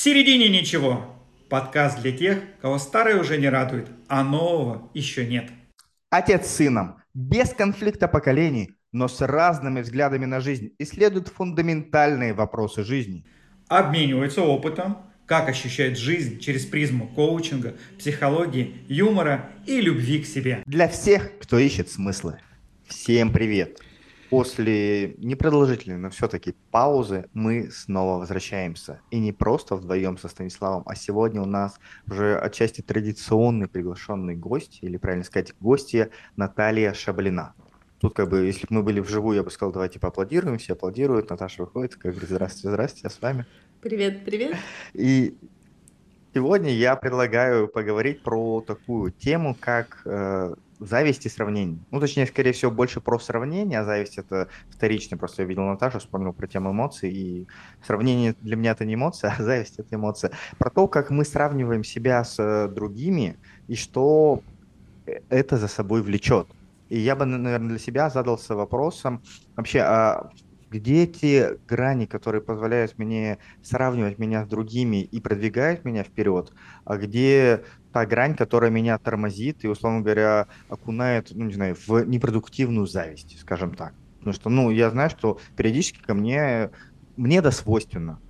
середине ничего. Подкаст для тех, кого старое уже не радует, а нового еще нет. Отец с сыном, без конфликта поколений, но с разными взглядами на жизнь, исследуют фундаментальные вопросы жизни. Обмениваются опытом, как ощущать жизнь через призму коучинга, психологии, юмора и любви к себе. Для всех, кто ищет смыслы. Всем привет! После непродолжительной, но все-таки паузы мы снова возвращаемся. И не просто вдвоем со Станиславом, а сегодня у нас уже отчасти традиционный приглашенный гость, или правильно сказать, гостья Наталья Шаблина. Тут как бы, если бы мы были вживую, я бы сказал, давайте поаплодируем, все аплодируют, Наташа выходит, как говорит, здравствуйте, здравствуйте, я с вами. Привет, привет. И сегодня я предлагаю поговорить про такую тему, как э, зависть и сравнение. Ну, точнее, скорее всего, больше про сравнение, а зависть это вторично. Просто я видел Наташу, вспомнил про тему эмоций, и сравнение для меня это не эмоция, а зависть это эмоция. Про то, как мы сравниваем себя с э, другими, и что э, это за собой влечет. И я бы, наверное, для себя задался вопросом, вообще, а где те грани, которые позволяют мне сравнивать меня с другими и продвигают меня вперед, а где та грань, которая меня тормозит и, условно говоря, окунает, ну, не знаю, в непродуктивную зависть, скажем так. Потому что, ну, я знаю, что периодически ко мне, мне это свойственно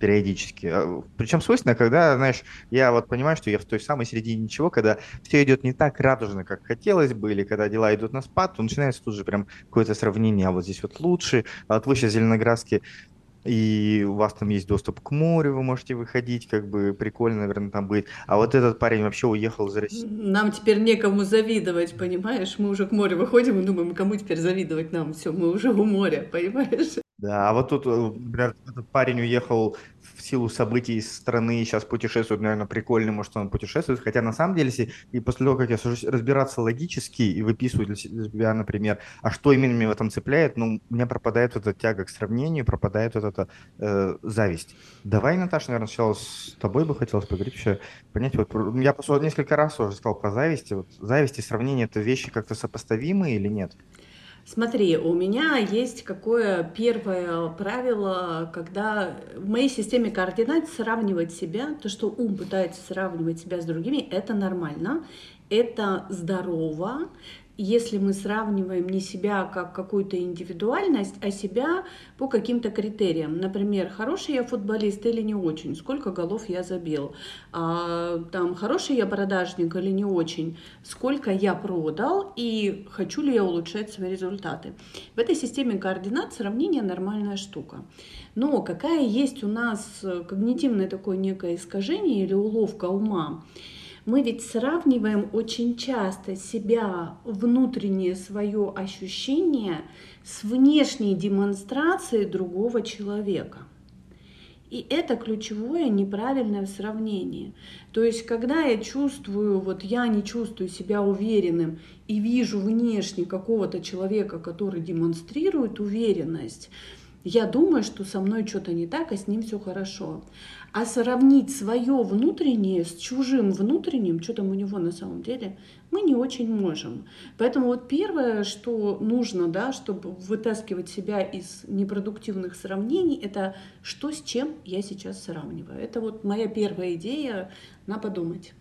периодически. А, Причем свойственно, когда, знаешь, я вот понимаю, что я в той самой середине ничего, когда все идет не так радужно, как хотелось бы, или когда дела идут на спад, то начинается тут же прям какое-то сравнение, а вот здесь вот лучше, а вот вы сейчас и у вас там есть доступ к морю, вы можете выходить, как бы прикольно, наверное, там будет. А вот этот парень вообще уехал из России. Нам теперь некому завидовать, понимаешь? Мы уже к морю выходим и думаем, кому теперь завидовать нам? Все, мы уже у моря, понимаешь? Да, а вот тут, э, например, этот парень уехал силу событий из страны, сейчас путешествует, наверное, прикольно, может, он путешествует, хотя на самом деле, если, и после того, как я сажусь разбираться логически и выписываю для себя, например, а что именно меня в этом цепляет, ну, у меня пропадает вот эта тяга к сравнению, пропадает вот эта э, зависть. Давай, Наташа, наверное, сначала с тобой бы хотелось поговорить, вообще понять, вот, я просто несколько раз уже сказал про зависть, вот, зависть и сравнение, это вещи как-то сопоставимые или нет? Смотри, у меня есть какое первое правило, когда в моей системе координат сравнивать себя, то, что ум пытается сравнивать себя с другими, это нормально, это здорово, если мы сравниваем не себя как какую-то индивидуальность, а себя по каким-то критериям. Например, хороший я футболист или не очень, сколько голов я забил. А, там, хороший я продажник или не очень, сколько я продал и хочу ли я улучшать свои результаты. В этой системе координат сравнение нормальная штука. Но какая есть у нас когнитивное такое некое искажение или уловка ума? Мы ведь сравниваем очень часто себя, внутреннее свое ощущение с внешней демонстрацией другого человека. И это ключевое неправильное сравнение. То есть, когда я чувствую, вот я не чувствую себя уверенным и вижу внешне какого-то человека, который демонстрирует уверенность, я думаю, что со мной что-то не так, а с ним все хорошо. А сравнить свое внутреннее с чужим внутренним, что там у него на самом деле, мы не очень можем. Поэтому вот первое, что нужно, да, чтобы вытаскивать себя из непродуктивных сравнений, это что с чем я сейчас сравниваю. Это вот моя первая идея на подумать.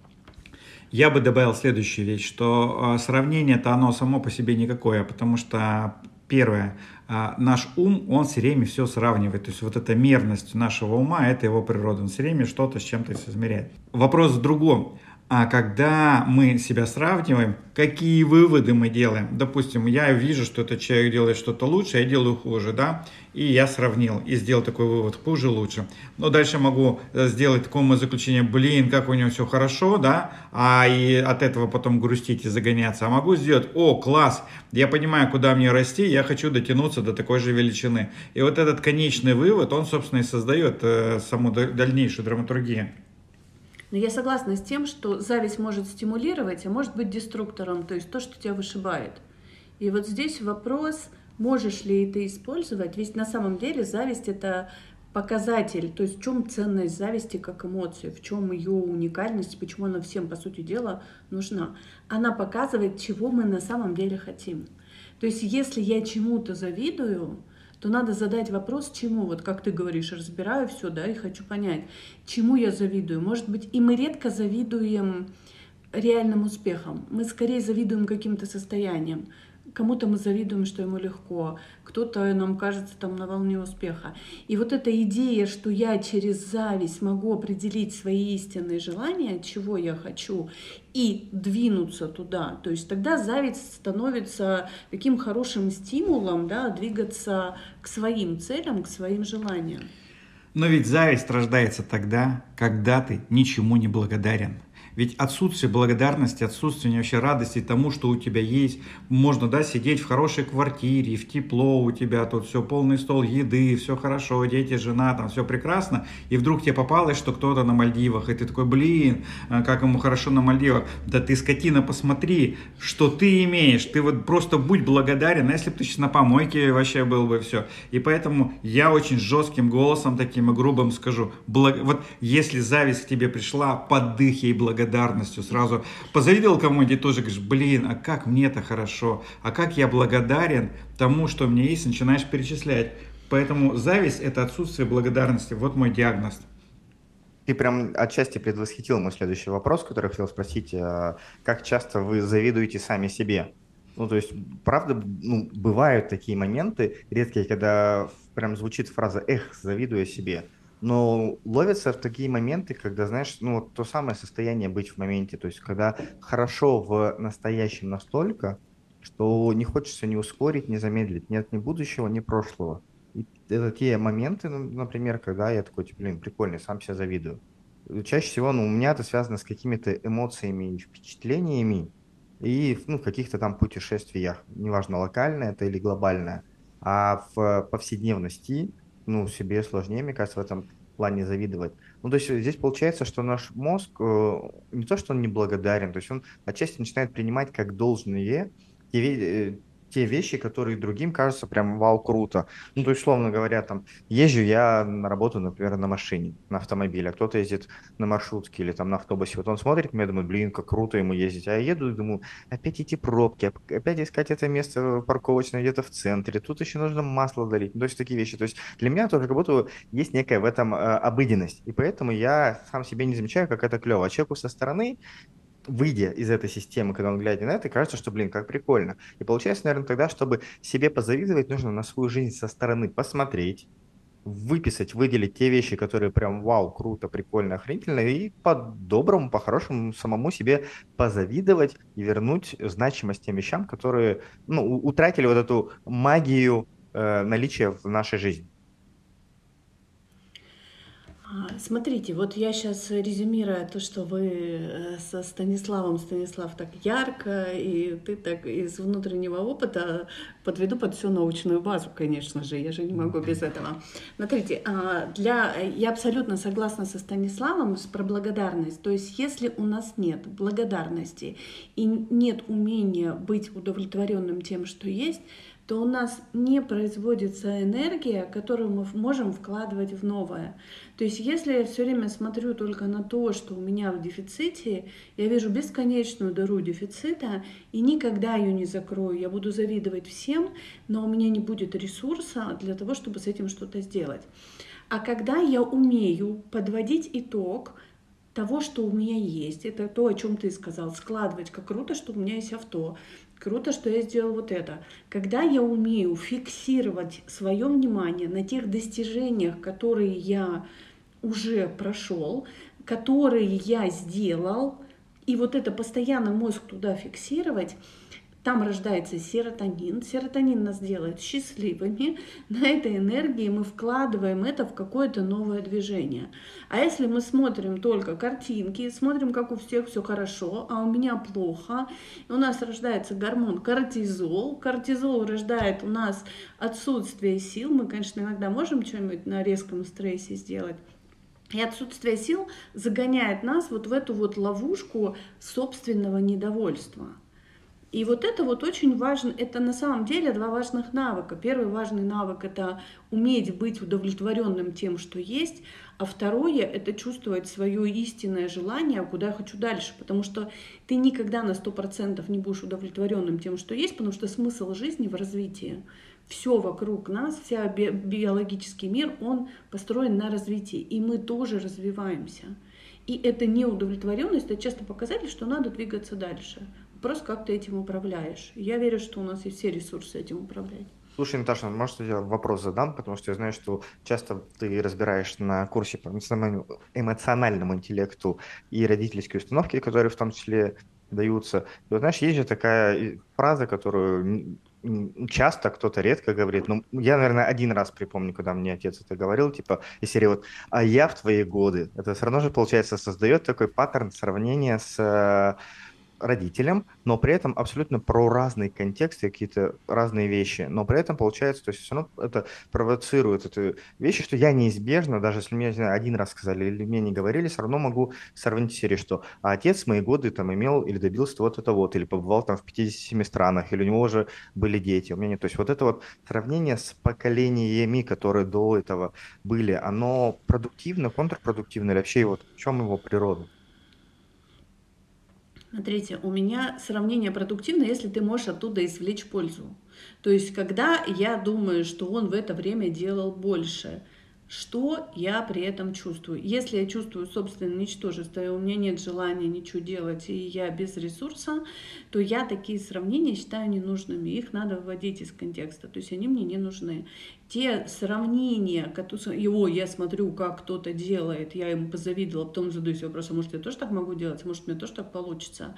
Я бы добавил следующую вещь, что э, сравнение-то оно само по себе никакое, потому что первое, а, наш ум, он все время все сравнивает. То есть вот эта мерность нашего ума, это его природа. Он все время что-то с чем-то измеряет. Вопрос в другом. А когда мы себя сравниваем, какие выводы мы делаем? Допустим, я вижу, что этот человек делает что-то лучше, я делаю хуже, да? И я сравнил и сделал такой вывод, хуже, лучше. Но дальше могу э, сделать такое заключение, блин, как у него все хорошо, да? А и от этого потом грустить и загоняться. А могу сделать, о, класс, я понимаю, куда мне расти, я хочу дотянуться до такой же величины. И вот этот конечный вывод, он, собственно, и создает э, саму дальнейшую драматургию. Но я согласна с тем, что зависть может стимулировать, а может быть деструктором, то есть то, что тебя вышибает. И вот здесь вопрос, можешь ли ты использовать, ведь на самом деле зависть это показатель, то есть в чем ценность зависти как эмоции, в чем ее уникальность, почему она всем, по сути дела, нужна. Она показывает, чего мы на самом деле хотим. То есть если я чему-то завидую, то надо задать вопрос, чему, вот как ты говоришь, разбираю все, да, и хочу понять, чему я завидую. Может быть, и мы редко завидуем реальным успехам, мы скорее завидуем каким-то состоянием. Кому-то мы завидуем, что ему легко, кто-то нам кажется там на волне успеха. И вот эта идея, что я через зависть могу определить свои истинные желания, чего я хочу, и двинуться туда, то есть тогда зависть становится таким хорошим стимулом да, двигаться к своим целям, к своим желаниям. Но ведь зависть рождается тогда, когда ты ничему не благодарен. Ведь отсутствие благодарности, отсутствие вообще радости тому, что у тебя есть, можно, да, сидеть в хорошей квартире, в тепло у тебя, тут все, полный стол еды, все хорошо, дети, жена, там все прекрасно, и вдруг тебе попалось, что кто-то на Мальдивах, и ты такой, блин, а как ему хорошо на Мальдивах. Да ты, скотина, посмотри, что ты имеешь, ты вот просто будь благодарен, а если бы ты сейчас на помойке вообще был бы все. И поэтому я очень жестким голосом, таким и грубым скажу, благ... вот если зависть к тебе пришла, поддых ей благодарен благодарностью сразу позавидовал кому-нибудь тоже говоришь, блин, а как мне это хорошо, а как я благодарен тому, что у меня есть, начинаешь перечислять. Поэтому зависть – это отсутствие благодарности. Вот мой диагноз. Ты прям отчасти предвосхитил мой следующий вопрос, который хотел спросить. А, как часто вы завидуете сами себе? Ну, то есть, правда, ну, бывают такие моменты редкие, когда прям звучит фраза «эх, завидую себе» но ловятся в такие моменты, когда, знаешь, ну, то самое состояние быть в моменте, то есть когда хорошо в настоящем настолько, что не хочется ни ускорить, ни замедлить, нет ни будущего, ни прошлого. И это те моменты, ну, например, когда я такой, типа, блин, прикольный, сам себя завидую. Чаще всего, ну, у меня это связано с какими-то эмоциями и впечатлениями, и ну, в каких-то там путешествиях, неважно, локальное это или глобальное, а в повседневности ну, себе сложнее, мне кажется, в этом плане завидовать. Ну, то есть здесь получается, что наш мозг э, не то, что он неблагодарен, то есть он отчасти начинает принимать как должные те, э, те вещи, которые другим кажутся прям вау, круто. Ну, то есть, условно говоря, там, езжу я на работу, например, на машине, на автомобиле, а кто-то ездит на маршрутке или там на автобусе. Вот он смотрит меня, думает, блин, как круто ему ездить. А я еду и думаю, опять эти пробки, опять искать это место парковочное где-то в центре, тут еще нужно масло долить. Ну, то есть, такие вещи. То есть, для меня тоже как будто есть некая в этом э, обыденность. И поэтому я сам себе не замечаю, как это клево. А человеку со стороны выйдя из этой системы, когда он глядя на это, кажется, что, блин, как прикольно. И получается, наверное, тогда, чтобы себе позавидовать, нужно на свою жизнь со стороны посмотреть, выписать, выделить те вещи, которые прям вау, круто, прикольно, охренительно, и по-доброму, по-хорошему самому себе позавидовать и вернуть значимость тем вещам, которые ну, утратили вот эту магию э, наличия в нашей жизни. А, смотрите, вот я сейчас резюмирую то, что вы э, со Станиславом, Станислав так ярко, и ты так из внутреннего опыта подведу под всю научную базу, конечно же, я же не могу без этого. Смотрите, а, для, я абсолютно согласна со Станиславом про благодарность. То есть, если у нас нет благодарности и нет умения быть удовлетворенным тем, что есть, то у нас не производится энергия, которую мы можем вкладывать в новое. То есть если я все время смотрю только на то, что у меня в дефиците, я вижу бесконечную дыру дефицита и никогда ее не закрою. Я буду завидовать всем, но у меня не будет ресурса для того, чтобы с этим что-то сделать. А когда я умею подводить итог, того, что у меня есть, это то, о чем ты сказал, складывать, как круто, что у меня есть авто, Круто, что я сделал вот это. Когда я умею фиксировать свое внимание на тех достижениях, которые я уже прошел, которые я сделал, и вот это постоянно мозг туда фиксировать, там рождается серотонин. Серотонин нас делает счастливыми. На этой энергии мы вкладываем это в какое-то новое движение. А если мы смотрим только картинки, смотрим, как у всех все хорошо, а у меня плохо, у нас рождается гормон кортизол. Кортизол рождает у нас отсутствие сил. Мы, конечно, иногда можем что-нибудь на резком стрессе сделать. И отсутствие сил загоняет нас вот в эту вот ловушку собственного недовольства. И вот это вот очень важно, это на самом деле два важных навыка. Первый важный навык – это уметь быть удовлетворенным тем, что есть, а второе – это чувствовать свое истинное желание, куда я хочу дальше, потому что ты никогда на 100% не будешь удовлетворенным тем, что есть, потому что смысл жизни в развитии. все вокруг нас, вся би- биологический мир, он построен на развитии, и мы тоже развиваемся. И это неудовлетворенность, это часто показатель, что надо двигаться дальше. Просто как ты этим управляешь. Я верю, что у нас есть все ресурсы этим управлять. Слушай, Наташа, может, я вопрос задам, потому что я знаю, что часто ты разбираешь на курсе по эмоциональному интеллекту и родительские установки, которые в том числе даются. И вот, знаешь, есть же такая фраза, которую часто кто-то редко говорит, ну, я, наверное, один раз припомню, когда мне отец это говорил, типа, из серии вот, а я в твои годы. Это все равно же, получается, создает такой паттерн сравнения с родителям, но при этом абсолютно про разные контексты, какие-то разные вещи. Но при этом получается, то есть все равно это провоцирует это вещи, что я неизбежно, даже если мне знаю, один раз сказали или мне не говорили, все равно могу сравнить серии, что а отец мои годы там имел или добился вот это вот, или побывал там в 57 странах, или у него уже были дети, у меня нет. То есть вот это вот сравнение с поколениями, которые до этого были, оно продуктивно, контрпродуктивно, или вообще вот в чем его природа? Смотрите, у меня сравнение продуктивно, если ты можешь оттуда извлечь пользу. То есть, когда я думаю, что он в это время делал больше, что я при этом чувствую. Если я чувствую собственное ничтожество, и у меня нет желания ничего делать, и я без ресурса, то я такие сравнения считаю ненужными. Их надо выводить из контекста, то есть они мне не нужны те сравнения, которые, его я смотрю, как кто-то делает, я ему позавидовала, потом задаюсь вопросом, может, я тоже так могу делать, может, мне тоже так получится.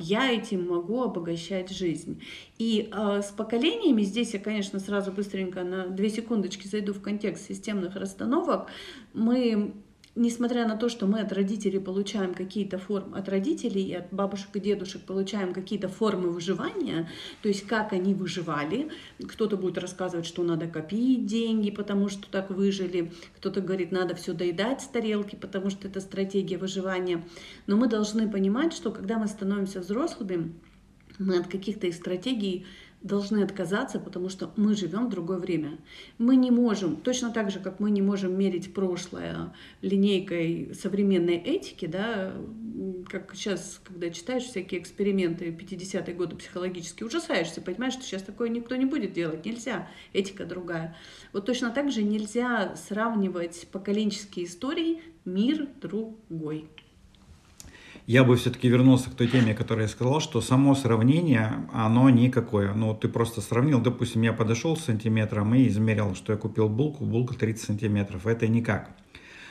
Я этим могу обогащать жизнь. И э, с поколениями, здесь я, конечно, сразу быстренько на две секундочки зайду в контекст системных расстановок, мы несмотря на то, что мы от родителей получаем какие-то формы, от родителей и от бабушек и дедушек получаем какие-то формы выживания, то есть как они выживали, кто-то будет рассказывать, что надо копить деньги, потому что так выжили, кто-то говорит, надо все доедать с тарелки, потому что это стратегия выживания. Но мы должны понимать, что когда мы становимся взрослыми, мы от каких-то их стратегий должны отказаться, потому что мы живем в другое время. Мы не можем, точно так же, как мы не можем мерить прошлое линейкой современной этики, да, как сейчас, когда читаешь всякие эксперименты 50-е годы психологически, ужасаешься, понимаешь, что сейчас такое никто не будет делать, нельзя, этика другая. Вот точно так же нельзя сравнивать поколенческие истории, мир другой я бы все-таки вернулся к той теме, которую я сказал, что само сравнение, оно никакое. Ну, ты просто сравнил, допустим, я подошел с сантиметром и измерил, что я купил булку, булка 30 сантиметров. Это никак.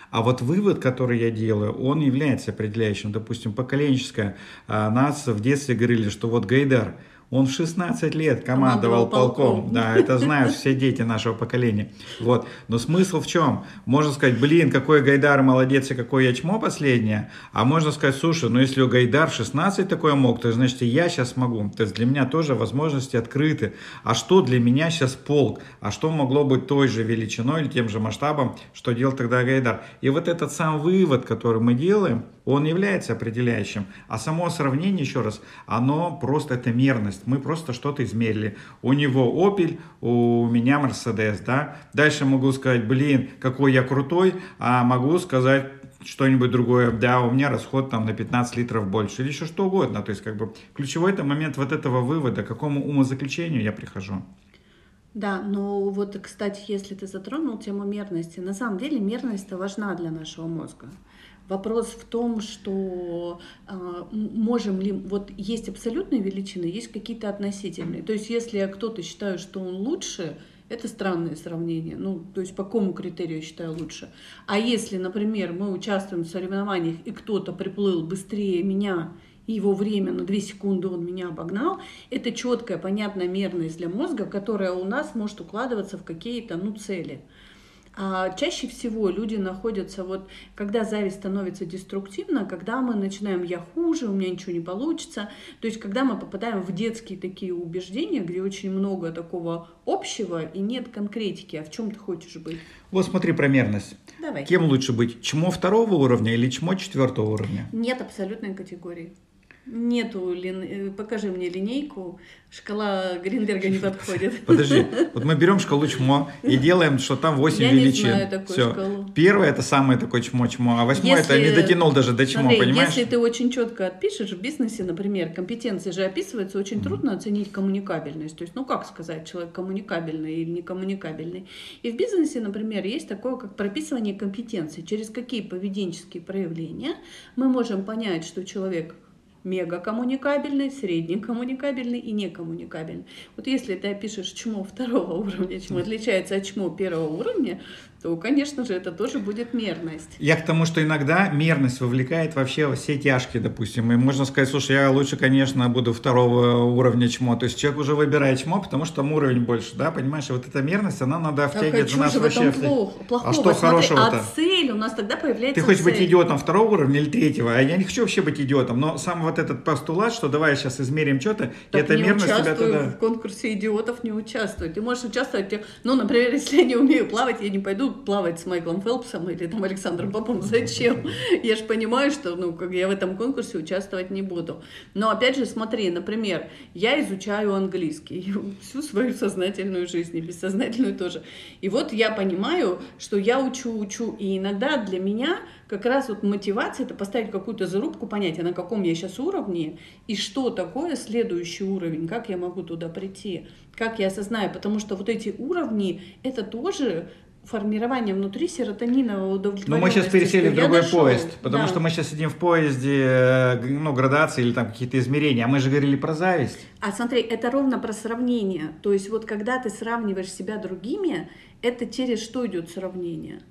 А вот вывод, который я делаю, он является определяющим. Допустим, поколенческое. А, нас в детстве говорили, что вот Гайдар – он в 16 лет командовал, командовал полком. полком. Да, это знают все дети нашего поколения. Вот. Но смысл в чем? Можно сказать, блин, какой Гайдар молодец и какой я чмо последнее. А можно сказать, слушай, ну если у Гайдар 16 такое мог, то значит и я сейчас смогу. То есть для меня тоже возможности открыты. А что для меня сейчас полк? А что могло быть той же величиной или тем же масштабом, что делал тогда Гайдар? И вот этот сам вывод, который мы делаем, он является определяющим. А само сравнение, еще раз, оно просто это мерность. Мы просто что-то измерили. У него Opel, у меня Mercedes, да. Дальше могу сказать, блин, какой я крутой, а могу сказать что-нибудь другое, да, у меня расход там на 15 литров больше, или еще что угодно. То есть, как бы, ключевой это момент вот этого вывода, к какому умозаключению я прихожу. Да, но вот, кстати, если ты затронул тему мерности, на самом деле мерность важна для нашего мозга. Вопрос в том, что э, можем ли, вот есть абсолютные величины, есть какие-то относительные. То есть если я кто-то считаю, что он лучше, это странное сравнение. Ну, то есть по какому критерию я считаю лучше. А если, например, мы участвуем в соревнованиях, и кто-то приплыл быстрее меня, и его время на 2 секунды он меня обогнал, это четкая, понятная мерность для мозга, которая у нас может укладываться в какие-то ну, цели. А чаще всего люди находятся, вот, когда зависть становится деструктивна, когда мы начинаем «я хуже», «у меня ничего не получится», то есть когда мы попадаем в детские такие убеждения, где очень много такого общего и нет конкретики, а в чем ты хочешь быть. Вот смотри промерность. Давай. Кем лучше быть, чмо второго уровня или чмо четвертого уровня? Нет абсолютной категории. Нету, лин... Э, покажи мне линейку. Шкала Гринберга не подходит. Подожди, вот мы берем шкалу чмо и делаем, что там 8 Я величин. не знаю такую Все. шкалу. Первое это самое такое чмо-чмо, а восьмое это не дотянул даже до чмо, смотри, понимаешь? Если ты очень четко отпишешь, в бизнесе, например, компетенции же описываются, очень mm-hmm. трудно оценить коммуникабельность. То есть, ну как сказать, человек коммуникабельный или не коммуникабельный. И в бизнесе, например, есть такое, как прописывание компетенций. Через какие поведенческие проявления мы можем понять, что человек мегакоммуникабельный, среднекоммуникабельный и некоммуникабельный. Вот если ты опишешь чмо второго уровня, чем отличается от чмо первого уровня, то, конечно же, это тоже будет мерность. Я к тому, что иногда мерность вовлекает вообще все тяжкие, допустим. И можно сказать, слушай, я лучше, конечно, буду второго уровня чмо. То есть человек уже выбирает чмо, потому что там уровень больше, да, понимаешь? И вот эта мерность, она надо втягивать в нас вообще. В плохо, плохого. А что Смотри, хорошего-то? А цель у нас тогда появляется Ты хочешь цель. быть идиотом второго уровня или третьего? А я не хочу вообще быть идиотом. Но сам вот этот постулат, что давай сейчас измерим что-то, и эта не мерность тебя участвую тогда... в конкурсе идиотов, не участвую. Ты можешь участвовать, ну, например, если я не умею плавать, я не пойду плавать с Майклом Майклом Фелпсом или там Александром Попом, зачем? Я же понимаю, что ну, как я в этом конкурсе участвовать не буду. Но опять же, смотри, например, я изучаю английский всю свою сознательную жизнь, и бессознательную тоже. И вот я понимаю, что я учу, учу, и иногда для меня как раз вот мотивация это поставить какую-то зарубку, понять, а на каком я сейчас уровне, и что такое следующий уровень, как я могу туда прийти, как я осознаю, потому что вот эти уровни, это тоже формирование внутри серотонинового удовлетворенности. Но мы сейчас пересели в другой дошел, поезд, потому да. что мы сейчас сидим в поезде, э, ну, градации или там какие-то измерения, а мы же говорили про зависть. А смотри, это ровно про сравнение. То есть вот когда ты сравниваешь себя другими, это через что идет сравнение?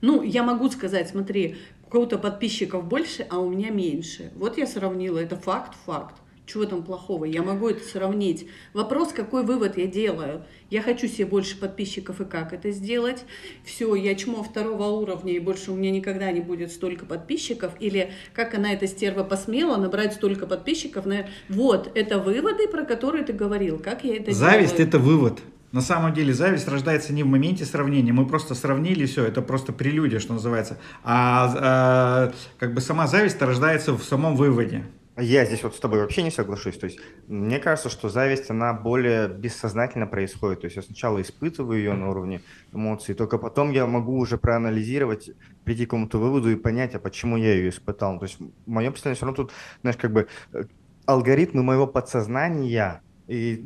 Ну, я могу сказать, смотри, у кого-то подписчиков больше, а у меня меньше. Вот я сравнила, это факт, факт. Чего там плохого? Я могу это сравнить. Вопрос, какой вывод я делаю. Я хочу себе больше подписчиков и как это сделать. Все, я чмо второго уровня и больше у меня никогда не будет столько подписчиков. Или как она эта стерва посмела набрать столько подписчиков. Вот, это выводы, про которые ты говорил. Как я это Зависть делаю. это вывод. На самом деле зависть рождается не в моменте сравнения, мы просто сравнили все, это просто прелюдия, что называется. А, а как бы сама зависть рождается в самом выводе. Я здесь вот с тобой вообще не соглашусь. То есть мне кажется, что зависть, она более бессознательно происходит. То есть я сначала испытываю ее на уровне эмоций, только потом я могу уже проанализировать, прийти к какому-то выводу и понять, а почему я ее испытал. То есть в моем представлении все равно тут, знаешь, как бы э, алгоритмы моего подсознания и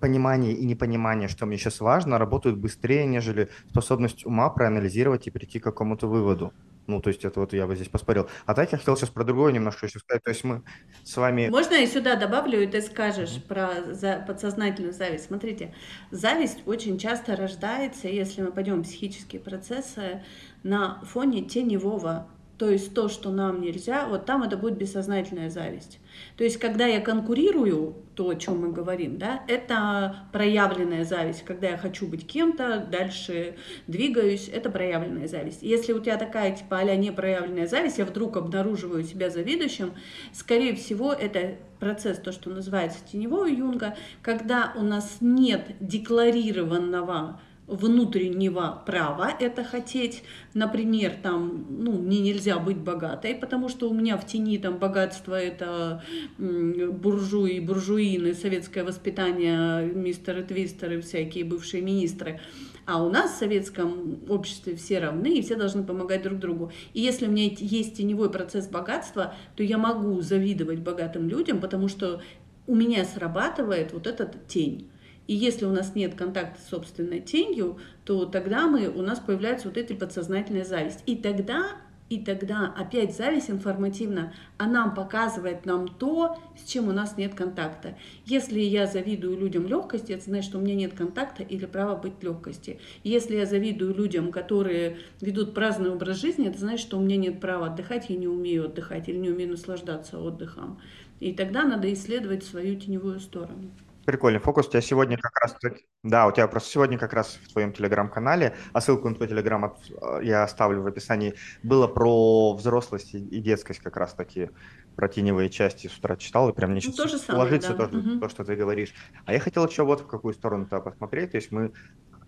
понимание и непонимание, что мне сейчас важно, работают быстрее, нежели способность ума проанализировать и прийти к какому-то выводу. Ну, то есть это вот я бы здесь поспорил. А так я хотел сейчас про другое немножко еще сказать. То есть мы с вами... Можно я сюда добавлю, и ты скажешь mm-hmm. про за, подсознательную зависть. Смотрите, зависть очень часто рождается, если мы пойдем в психические процессы, на фоне теневого то есть то, что нам нельзя, вот там это будет бессознательная зависть. То есть когда я конкурирую, то, о чем мы говорим, да, это проявленная зависть. Когда я хочу быть кем-то, дальше двигаюсь, это проявленная зависть. Если у тебя такая типа а непроявленная зависть, я вдруг обнаруживаю себя завидующим, скорее всего, это процесс, то, что называется теневого юнга, когда у нас нет декларированного внутреннего права это хотеть. Например, там, ну, мне нельзя быть богатой, потому что у меня в тени там богатство это буржуи, буржуины, советское воспитание, мистеры Твистеры, всякие бывшие министры. А у нас в советском обществе все равны, и все должны помогать друг другу. И если у меня есть теневой процесс богатства, то я могу завидовать богатым людям, потому что у меня срабатывает вот этот тень. И если у нас нет контакта с собственной тенью, то тогда мы, у нас появляется вот эта подсознательная зависть. И тогда, и тогда опять зависть информативна, она показывает нам то, с чем у нас нет контакта. Если я завидую людям легкости, это значит, что у меня нет контакта или права быть легкости. Если я завидую людям, которые ведут праздный образ жизни, это значит, что у меня нет права отдыхать, я не умею отдыхать или не умею наслаждаться отдыхом. И тогда надо исследовать свою теневую сторону. Прикольный фокус. У тебя сегодня как раз... Да, у тебя просто сегодня как раз в твоем телеграм-канале, а ссылку на твой телеграм э, я оставлю в описании, было про взрослость и детскость как раз таки, про теневые части с утра читал, и прям мне ну, сейчас ложится да. тоже угу. то, что ты говоришь. А я хотел еще вот в какую сторону-то посмотреть. То есть мы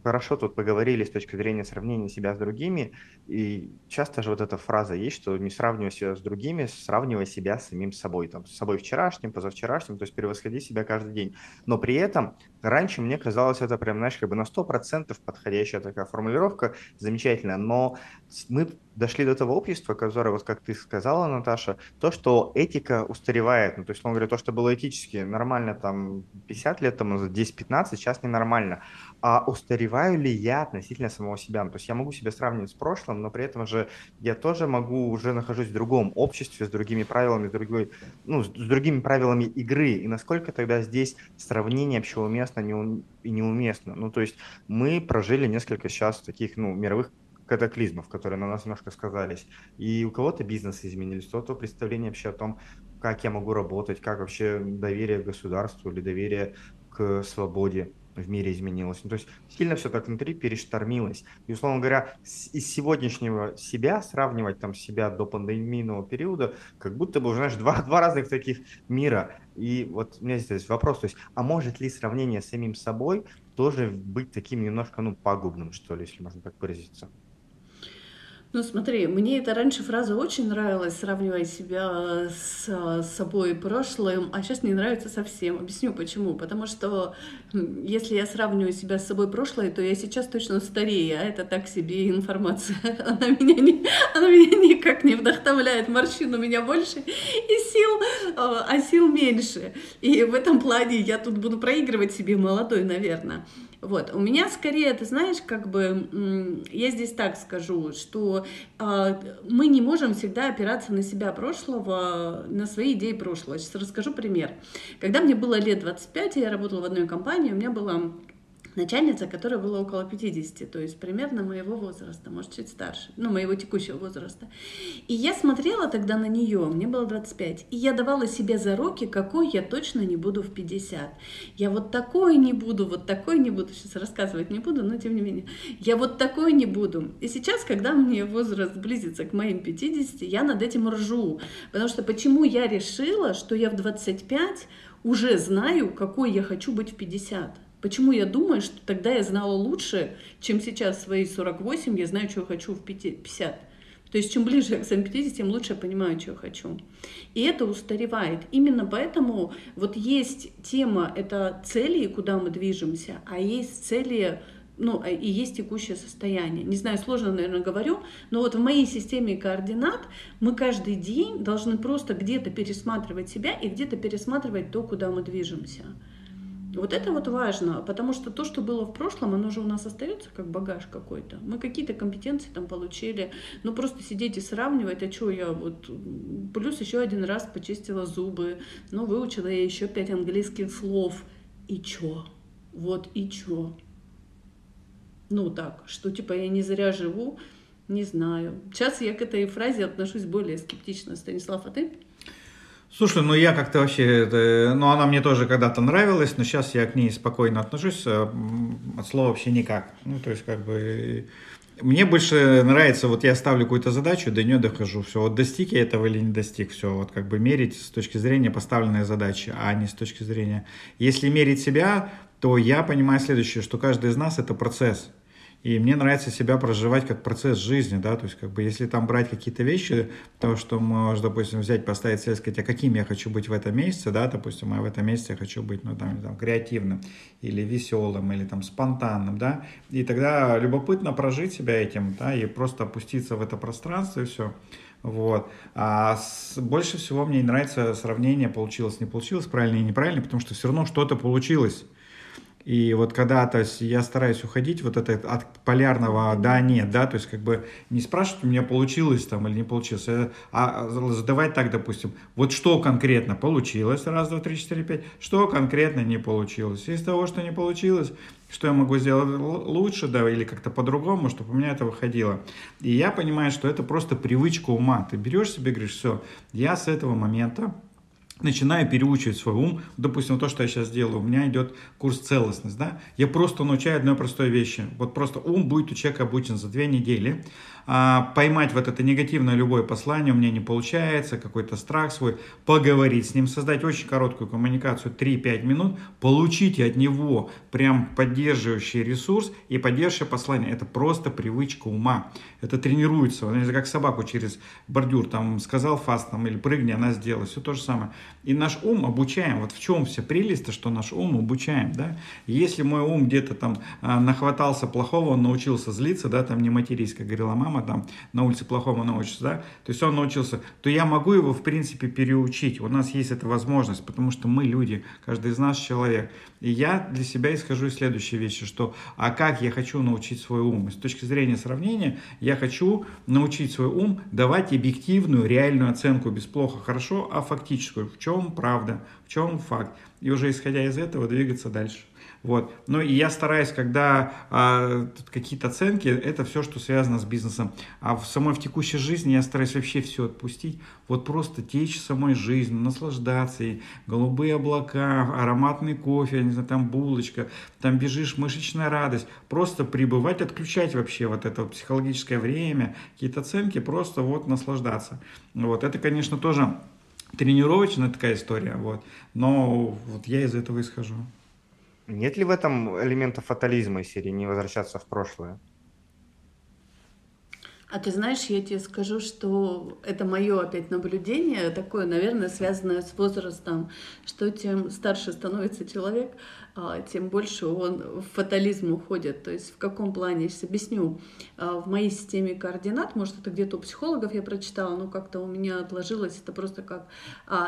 хорошо тут поговорили с точки зрения сравнения себя с другими, и часто же вот эта фраза есть, что не сравнивай себя с другими, сравнивай себя с самим собой, там, с собой вчерашним, позавчерашним, то есть превосходи себя каждый день. Но при этом раньше мне казалось это прям, знаешь, как бы на 100% подходящая такая формулировка, замечательно, но мы дошли до того общества, которое, вот как ты сказала, Наташа, то, что этика устаревает. Ну, то есть, он говорит, то, что было этически нормально там 50 лет тому, 10-15, сейчас ненормально. А устареваю ли я относительно самого себя? Ну, то есть я могу себя сравнивать с прошлым, но при этом же я тоже могу уже нахожусь в другом обществе, с другими правилами, с, другой, ну, с другими правилами игры. И насколько тогда здесь сравнение вообще уместно и неуместно? Ну, то есть мы прожили несколько сейчас таких, ну, мировых катаклизмов, которые на нас немножко сказались. И у кого-то бизнес изменились, у кого-то представление вообще о том, как я могу работать, как вообще доверие к государству или доверие к свободе в мире изменилось. Ну, то есть сильно все так внутри перештормилось. И, условно говоря, из сегодняшнего себя сравнивать там себя до пандемийного периода, как будто бы, знаешь, два, два разных таких мира. И вот у меня здесь вопрос, то есть, а может ли сравнение с самим собой тоже быть таким немножко, ну, пагубным, что ли, если можно так выразиться? Ну смотри, мне эта раньше фраза очень нравилась, сравнивая себя с, с собой прошлым, а сейчас не нравится совсем. Объясню почему. Потому что если я сравниваю себя с собой прошлое, то я сейчас точно старее, а это так себе информация. Она меня, не, она меня никак не вдохновляет. Морщин у меня больше и сил, а, а сил меньше. И в этом плане я тут буду проигрывать себе молодой, наверное. Вот, у меня скорее, ты знаешь, как бы, я здесь так скажу, что э, мы не можем всегда опираться на себя прошлого, на свои идеи прошлого. Сейчас расскажу пример. Когда мне было лет 25, я работала в одной компании, у меня была начальница, которая была около 50, то есть примерно моего возраста, может, чуть старше, ну, моего текущего возраста. И я смотрела тогда на нее, мне было 25, и я давала себе зароки, какой я точно не буду в 50. Я вот такой не буду, вот такой не буду, сейчас рассказывать не буду, но тем не менее, я вот такой не буду. И сейчас, когда мне возраст близится к моим 50, я над этим ржу, потому что почему я решила, что я в 25 уже знаю, какой я хочу быть в 50. Почему я думаю, что тогда я знала лучше, чем сейчас в свои 48, я знаю, я хочу в 50. То есть чем ближе к своим 50, тем лучше я понимаю, я хочу. И это устаревает. Именно поэтому вот есть тема, это цели, куда мы движемся, а есть цели, ну, а, и есть текущее состояние. Не знаю, сложно, наверное, говорю, но вот в моей системе координат мы каждый день должны просто где-то пересматривать себя и где-то пересматривать то, куда мы движемся. Вот это вот важно, потому что то, что было в прошлом, оно же у нас остается как багаж какой-то. Мы какие-то компетенции там получили, ну просто сидеть и сравнивать, а что я вот... Плюс еще один раз почистила зубы, ну выучила я еще пять английских слов. И чё? Вот и чё? Ну так, что типа я не зря живу, не знаю. Сейчас я к этой фразе отношусь более скептично. Станислав, а ты? Слушай, ну я как-то вообще, ну она мне тоже когда-то нравилась, но сейчас я к ней спокойно отношусь, э, от слова вообще никак. Ну то есть как бы мне больше нравится, вот я ставлю какую-то задачу, до нее дохожу, все, вот достиг я этого или не достиг, все, вот как бы мерить с точки зрения поставленной задачи, а не с точки зрения, если мерить себя, то я понимаю следующее, что каждый из нас это процесс, и мне нравится себя проживать как процесс жизни, да, то есть как бы если там брать какие-то вещи, то, что можно, допустим, взять, поставить цель, сказать, а каким я хочу быть в этом месяце, да, допустим, а в этом месяце я хочу быть, ну, там, там, креативным или веселым, или там спонтанным, да, и тогда любопытно прожить себя этим, да, и просто опуститься в это пространство и все. Вот. А с, больше всего мне нравится сравнение получилось, не получилось, правильно и неправильно, потому что все равно что-то получилось. И вот когда то есть, я стараюсь уходить вот это от полярного да, нет, да, то есть как бы не спрашивать, у меня получилось там или не получилось, а, а задавать так, допустим, вот что конкретно получилось, раз, два, три, четыре, пять, что конкретно не получилось. Из того, что не получилось, что я могу сделать лучше, да, или как-то по-другому, чтобы у меня это выходило. И я понимаю, что это просто привычка ума. Ты берешь себе, говоришь, все, я с этого момента начинаю переучивать свой ум. Допустим, то, что я сейчас делаю, у меня идет курс целостность, да, я просто научаю одной простой вещи. Вот просто ум будет у человека обучен за две недели а, поймать вот это негативное любое послание у меня не получается, какой-то страх свой, поговорить с ним, создать очень короткую коммуникацию, 3-5 минут, получите от него прям поддерживающий ресурс и поддерживающее послание. Это просто привычка ума. Это тренируется. Это как собаку через бордюр, там сказал фаст там, или прыгни, она сделала. Все то же самое. И наш ум обучаем. Вот в чем вся прелесть, что наш ум обучаем. Да? Если мой ум где-то там а, нахватался плохого, он научился злиться, да, там не матерись, как говорила мама, мама там на улице плохому научится, да, то есть он научился, то я могу его, в принципе, переучить. У нас есть эта возможность, потому что мы люди, каждый из нас человек. И я для себя исхожу из следующей вещи, что, а как я хочу научить свой ум? С точки зрения сравнения, я хочу научить свой ум давать объективную, реальную оценку без плохо, хорошо, а фактическую. В чем правда, в чем факт. И уже исходя из этого двигаться дальше. Вот. Ну и я стараюсь, когда а, какие-то оценки, это все, что связано с бизнесом. А в самой в текущей жизни я стараюсь вообще все отпустить. Вот просто течь самой жизнью, наслаждаться ей. Голубые облака, ароматный кофе, не знаю, там булочка, там бежишь, мышечная радость. Просто пребывать, отключать вообще вот это вот психологическое время, какие-то оценки, просто вот наслаждаться. Вот. Это, конечно, тоже тренировочная такая история, вот. но вот я из этого исхожу. Нет ли в этом элемента фатализма из серии «Не возвращаться в прошлое»? А ты знаешь, я тебе скажу, что это мое опять наблюдение, такое, наверное, связанное с возрастом, что тем старше становится человек, тем больше он в фатализм уходит. То есть в каком плане, я сейчас объясню. А, в моей системе координат, может, это где-то у психологов я прочитала, но как-то у меня отложилось, это просто как...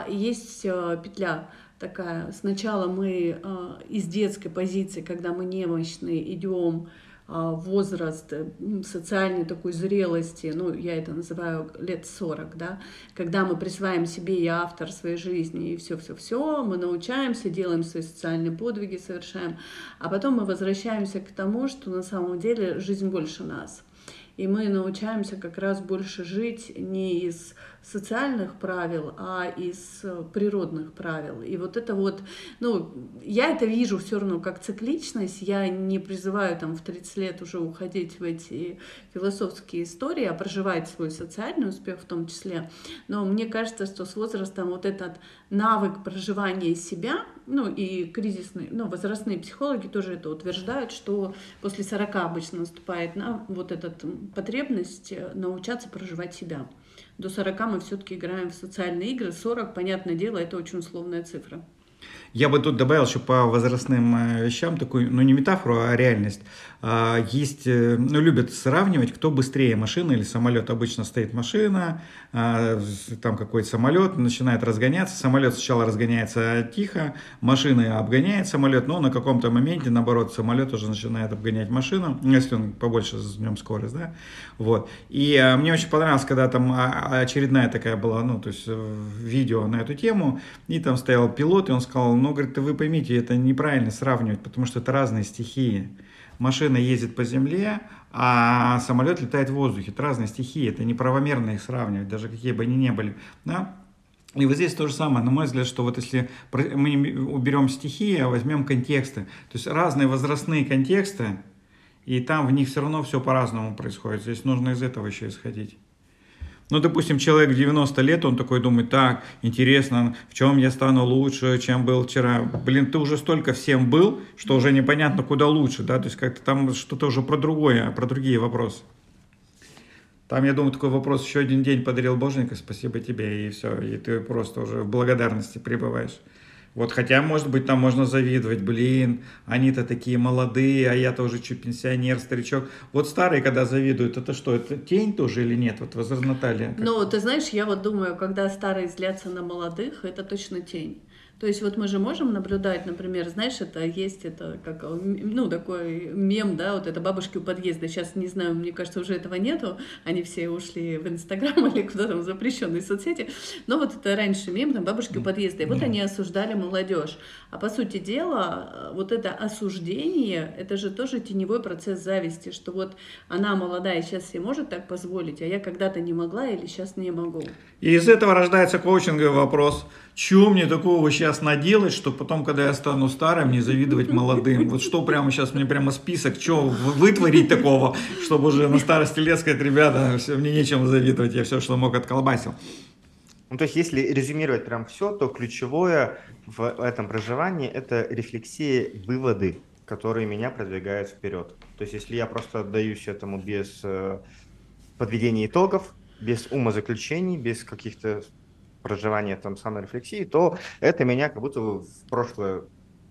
Есть петля такая. Сначала мы из детской позиции, когда мы немощные, идем возраст э, социальной такой зрелости, ну, я это называю лет 40, да, когда мы присваиваем себе и автор своей жизни, и все-все-все, мы научаемся, делаем свои социальные подвиги, совершаем, а потом мы возвращаемся к тому, что на самом деле жизнь больше нас. И мы научаемся как раз больше жить не из социальных правил, а из э, природных правил. И вот это вот, ну, я это вижу все равно как цикличность, я не призываю там в 30 лет уже уходить в эти философские истории, а проживать свой социальный успех в том числе. Но мне кажется, что с возрастом вот этот навык проживания себя, ну и кризисные, ну, возрастные психологи тоже это утверждают, что после 40 обычно наступает на вот эта потребность э, научаться проживать себя. До 40 мы все-таки играем в социальные игры, 40, понятное дело, это очень условная цифра. Я бы тут добавил еще по возрастным э, вещам такую, ну не метафору, а реальность. А, есть, э, ну любят сравнивать, кто быстрее, машина или самолет. Обычно стоит машина, а, там какой-то самолет, начинает разгоняться. Самолет сначала разгоняется тихо, машина обгоняет самолет, но на каком-то моменте, наоборот, самолет уже начинает обгонять машину, если он побольше с нем скорость, да. Вот. И а, мне очень понравилось, когда там очередная такая была, ну, то есть э, видео на эту тему, и там стоял пилот, и он сказал, ну, говорит, вы поймите, это неправильно сравнивать, потому что это разные стихии. Машина ездит по земле, а самолет летает в воздухе. Это разные стихии, это неправомерно их сравнивать, даже какие бы они ни были. Да? И вот здесь то же самое, на мой взгляд, что вот если мы уберем стихии, а возьмем контексты, то есть разные возрастные контексты, и там в них все равно все по-разному происходит. Здесь нужно из этого еще исходить. Ну, допустим, человек 90 лет, он такой думает, так, интересно, в чем я стану лучше, чем был вчера. Блин, ты уже столько всем был, что уже непонятно, куда лучше, да, то есть как-то там что-то уже про другое, про другие вопросы. Там, я думаю, такой вопрос, еще один день подарил Боженька, спасибо тебе, и все, и ты просто уже в благодарности пребываешь. Вот хотя, может быть, там можно завидовать, блин, они-то такие молодые, а я тоже чуть пенсионер, старичок. Вот старые, когда завидуют, это что, это тень тоже или нет? Вот возраст Наталья. Ну, ты знаешь, я вот думаю, когда старые злятся на молодых, это точно тень. То есть вот мы же можем наблюдать, например, знаешь, это есть это как, ну, такой мем, да, вот это бабушки у подъезда. Сейчас, не знаю, мне кажется, уже этого нету. Они все ушли в Инстаграм или куда там запрещенные соцсети. Но вот это раньше мем, там, бабушки у подъезда. И вот они осуждали молодежь. А по сути дела, вот это осуждение, это же тоже теневой процесс зависти, что вот она молодая, сейчас себе может так позволить, а я когда-то не могла или сейчас не могу. И из этого рождается коучинговый вопрос – что мне такого сейчас наделать, что потом, когда я стану старым, не завидовать молодым? Вот что прямо сейчас, мне прямо список, что вытворить такого, чтобы уже на старости лет сказать, ребята, все, мне нечем завидовать, я все, что мог, отколбасил. Ну, то есть, если резюмировать прям все, то ключевое в этом проживании – это рефлексия, выводы, которые меня продвигают вперед. То есть, если я просто отдаюсь этому без э, подведения итогов, без умозаключений, без каких-то проживания там саморефлексии, то это меня как будто в прошлое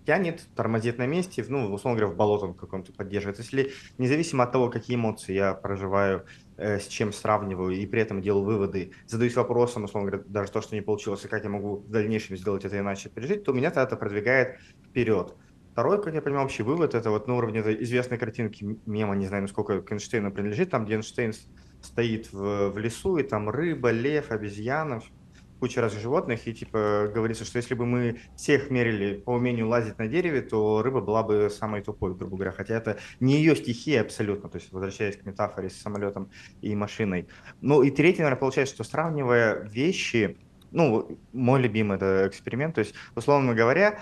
тянет, тормозит на месте, ну, условно говоря, в болотом каком-то поддерживает. Если независимо от того, какие эмоции я проживаю, э, с чем сравниваю, и при этом делаю выводы, задаюсь вопросом, условно говоря, даже то, что не получилось, и как я могу в дальнейшем сделать это иначе пережить, то меня это продвигает вперед. Второй, как я понимаю, общий вывод, это вот на уровне этой известной картинки мема, не знаю, насколько к Эйнштейну принадлежит, там, где Эйнштейн стоит в, в лесу, и там рыба, лев, обезьяна, куча разных животных, и типа говорится, что если бы мы всех мерили по умению лазить на дереве, то рыба была бы самой тупой, грубо говоря, хотя это не ее стихия абсолютно, то есть возвращаясь к метафоре с самолетом и машиной. Ну и третий, наверное, получается, что сравнивая вещи, ну, мой любимый это эксперимент, то есть, условно говоря,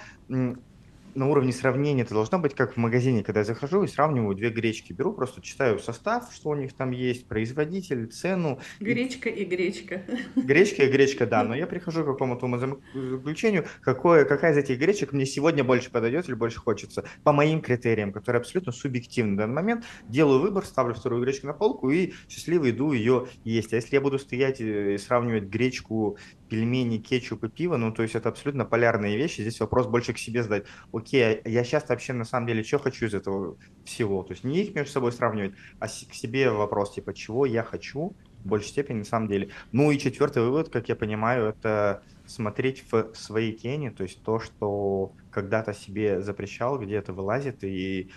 на уровне сравнения это должно быть как в магазине, когда я захожу и сравниваю две гречки. Беру, просто читаю состав, что у них там есть, производитель, цену. Гречка и, и гречка. Гречка и гречка, да. Но я прихожу к какому-то заключению, какое, какая из этих гречек мне сегодня больше подойдет или больше хочется. По моим критериям, которые абсолютно субъективны в данный момент. Делаю выбор, ставлю вторую гречку на полку и счастливо иду ее есть. А если я буду стоять и сравнивать гречку пельмени, кетчуп и пиво, ну, то есть это абсолютно полярные вещи. Здесь вопрос больше к себе задать. Окей, а я сейчас вообще на самом деле что хочу из этого всего? То есть не их между собой сравнивать, а к себе вопрос, типа, чего я хочу в большей степени на самом деле. Ну и четвертый вывод, как я понимаю, это смотреть в своей тени, то есть то, что когда-то себе запрещал, где это вылазит, и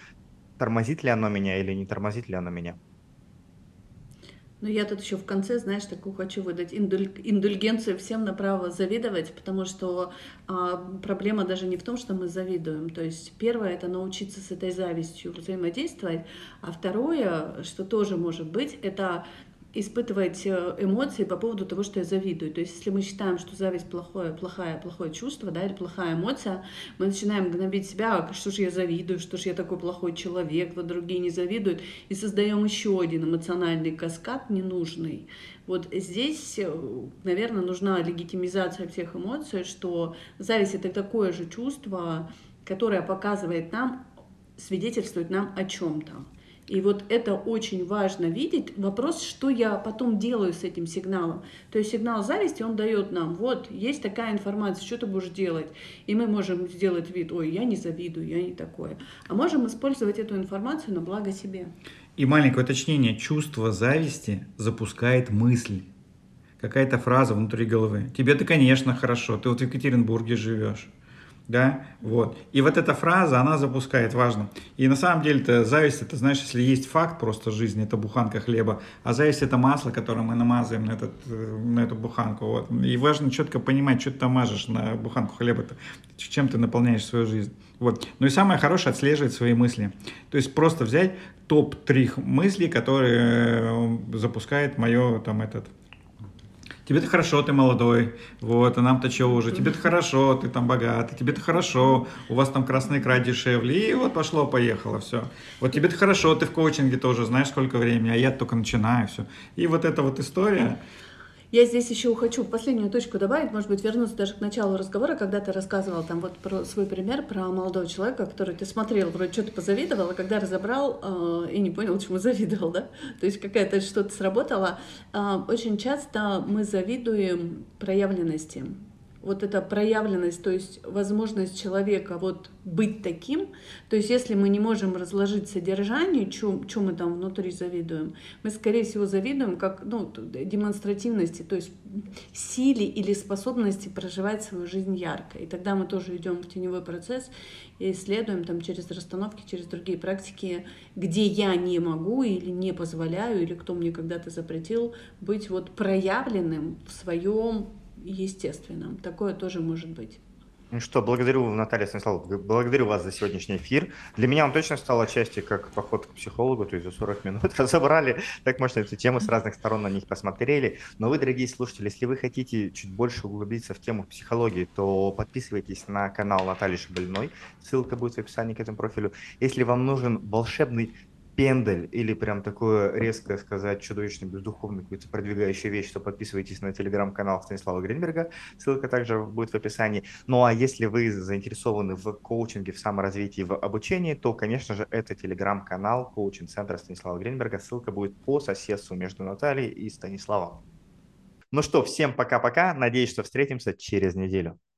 тормозит ли оно меня или не тормозит ли оно меня. Но я тут еще в конце, знаешь, такую хочу выдать индуль... индульгенцию всем направо завидовать, потому что а, проблема даже не в том, что мы завидуем. То есть первое это научиться с этой завистью взаимодействовать, а второе, что тоже может быть, это испытывать э, эмоции по поводу того, что я завидую. То есть, если мы считаем, что зависть плохое, плохое, плохое чувство, да, или плохая эмоция, мы начинаем гнобить себя, «А что же я завидую, что же я такой плохой человек, вот другие не завидуют, и создаем еще один эмоциональный каскад ненужный. Вот здесь, э, наверное, нужна легитимизация всех эмоций, что зависть это такое же чувство, которое показывает нам, свидетельствует нам о чем-то. И вот это очень важно видеть. Вопрос, что я потом делаю с этим сигналом. То есть сигнал зависти, он дает нам, вот, есть такая информация, что ты будешь делать. И мы можем сделать вид, ой, я не завидую, я не такое. А можем использовать эту информацию на благо себе. И маленькое уточнение. Чувство зависти запускает мысль. Какая-то фраза внутри головы. Тебе-то, конечно, хорошо. Ты вот в Екатеринбурге живешь да, вот. И вот эта фраза, она запускает, важно. И на самом деле это зависть, это, знаешь, если есть факт просто жизни, это буханка хлеба, а зависть это масло, которое мы намазываем на, этот, на эту буханку, вот. И важно четко понимать, что ты там мажешь на буханку хлеба-то, чем ты наполняешь свою жизнь. Вот. Ну и самое хорошее отслеживать свои мысли. То есть просто взять топ-3 мыслей, которые э, запускает мое там этот тебе-то хорошо, ты молодой, вот, а нам-то чего уже, тебе-то хорошо, ты там богатый, тебе-то хорошо, у вас там красная икра дешевле, и вот пошло-поехало, все. Вот тебе-то хорошо, ты в коучинге тоже знаешь сколько времени, а я только начинаю, все. И вот эта вот история, я здесь еще хочу последнюю точку добавить, может быть, вернуться даже к началу разговора, когда ты рассказывал там вот про свой пример про молодого человека, который ты смотрел, вроде что-то позавидовал, а когда разобрал э, и не понял, чему завидовал, да? То есть какая-то что-то сработало. Э, очень часто мы завидуем проявленности вот эта проявленность, то есть возможность человека вот быть таким, то есть если мы не можем разложить содержание, что мы там внутри завидуем, мы, скорее всего, завидуем как ну, демонстративности, то есть силе или способности проживать свою жизнь ярко. И тогда мы тоже идем в теневой процесс и исследуем там через расстановки, через другие практики, где я не могу или не позволяю, или кто мне когда-то запретил быть вот проявленным в своем естественном. Такое тоже может быть. Ну что, благодарю, Наталья Станиславовна, благодарю вас за сегодняшний эфир. Для меня он точно стал отчасти как поход к психологу, то есть за 40 минут разобрали, так можно эту тему с разных сторон на них посмотрели. Но вы, дорогие слушатели, если вы хотите чуть больше углубиться в тему психологии, то подписывайтесь на канал Натальи Шабельной, ссылка будет в описании к этому профилю. Если вам нужен волшебный пендель или прям такое резко сказать чудовищно бездуховную какую-то продвигающую вещь, то подписывайтесь на телеграм-канал Станислава Гринберга, ссылка также будет в описании. Ну а если вы заинтересованы в коучинге, в саморазвитии, в обучении, то, конечно же, это телеграм-канал коучинг-центра Станислава Гринберга, ссылка будет по соседству между Натальей и Станиславом. Ну что, всем пока-пока, надеюсь, что встретимся через неделю.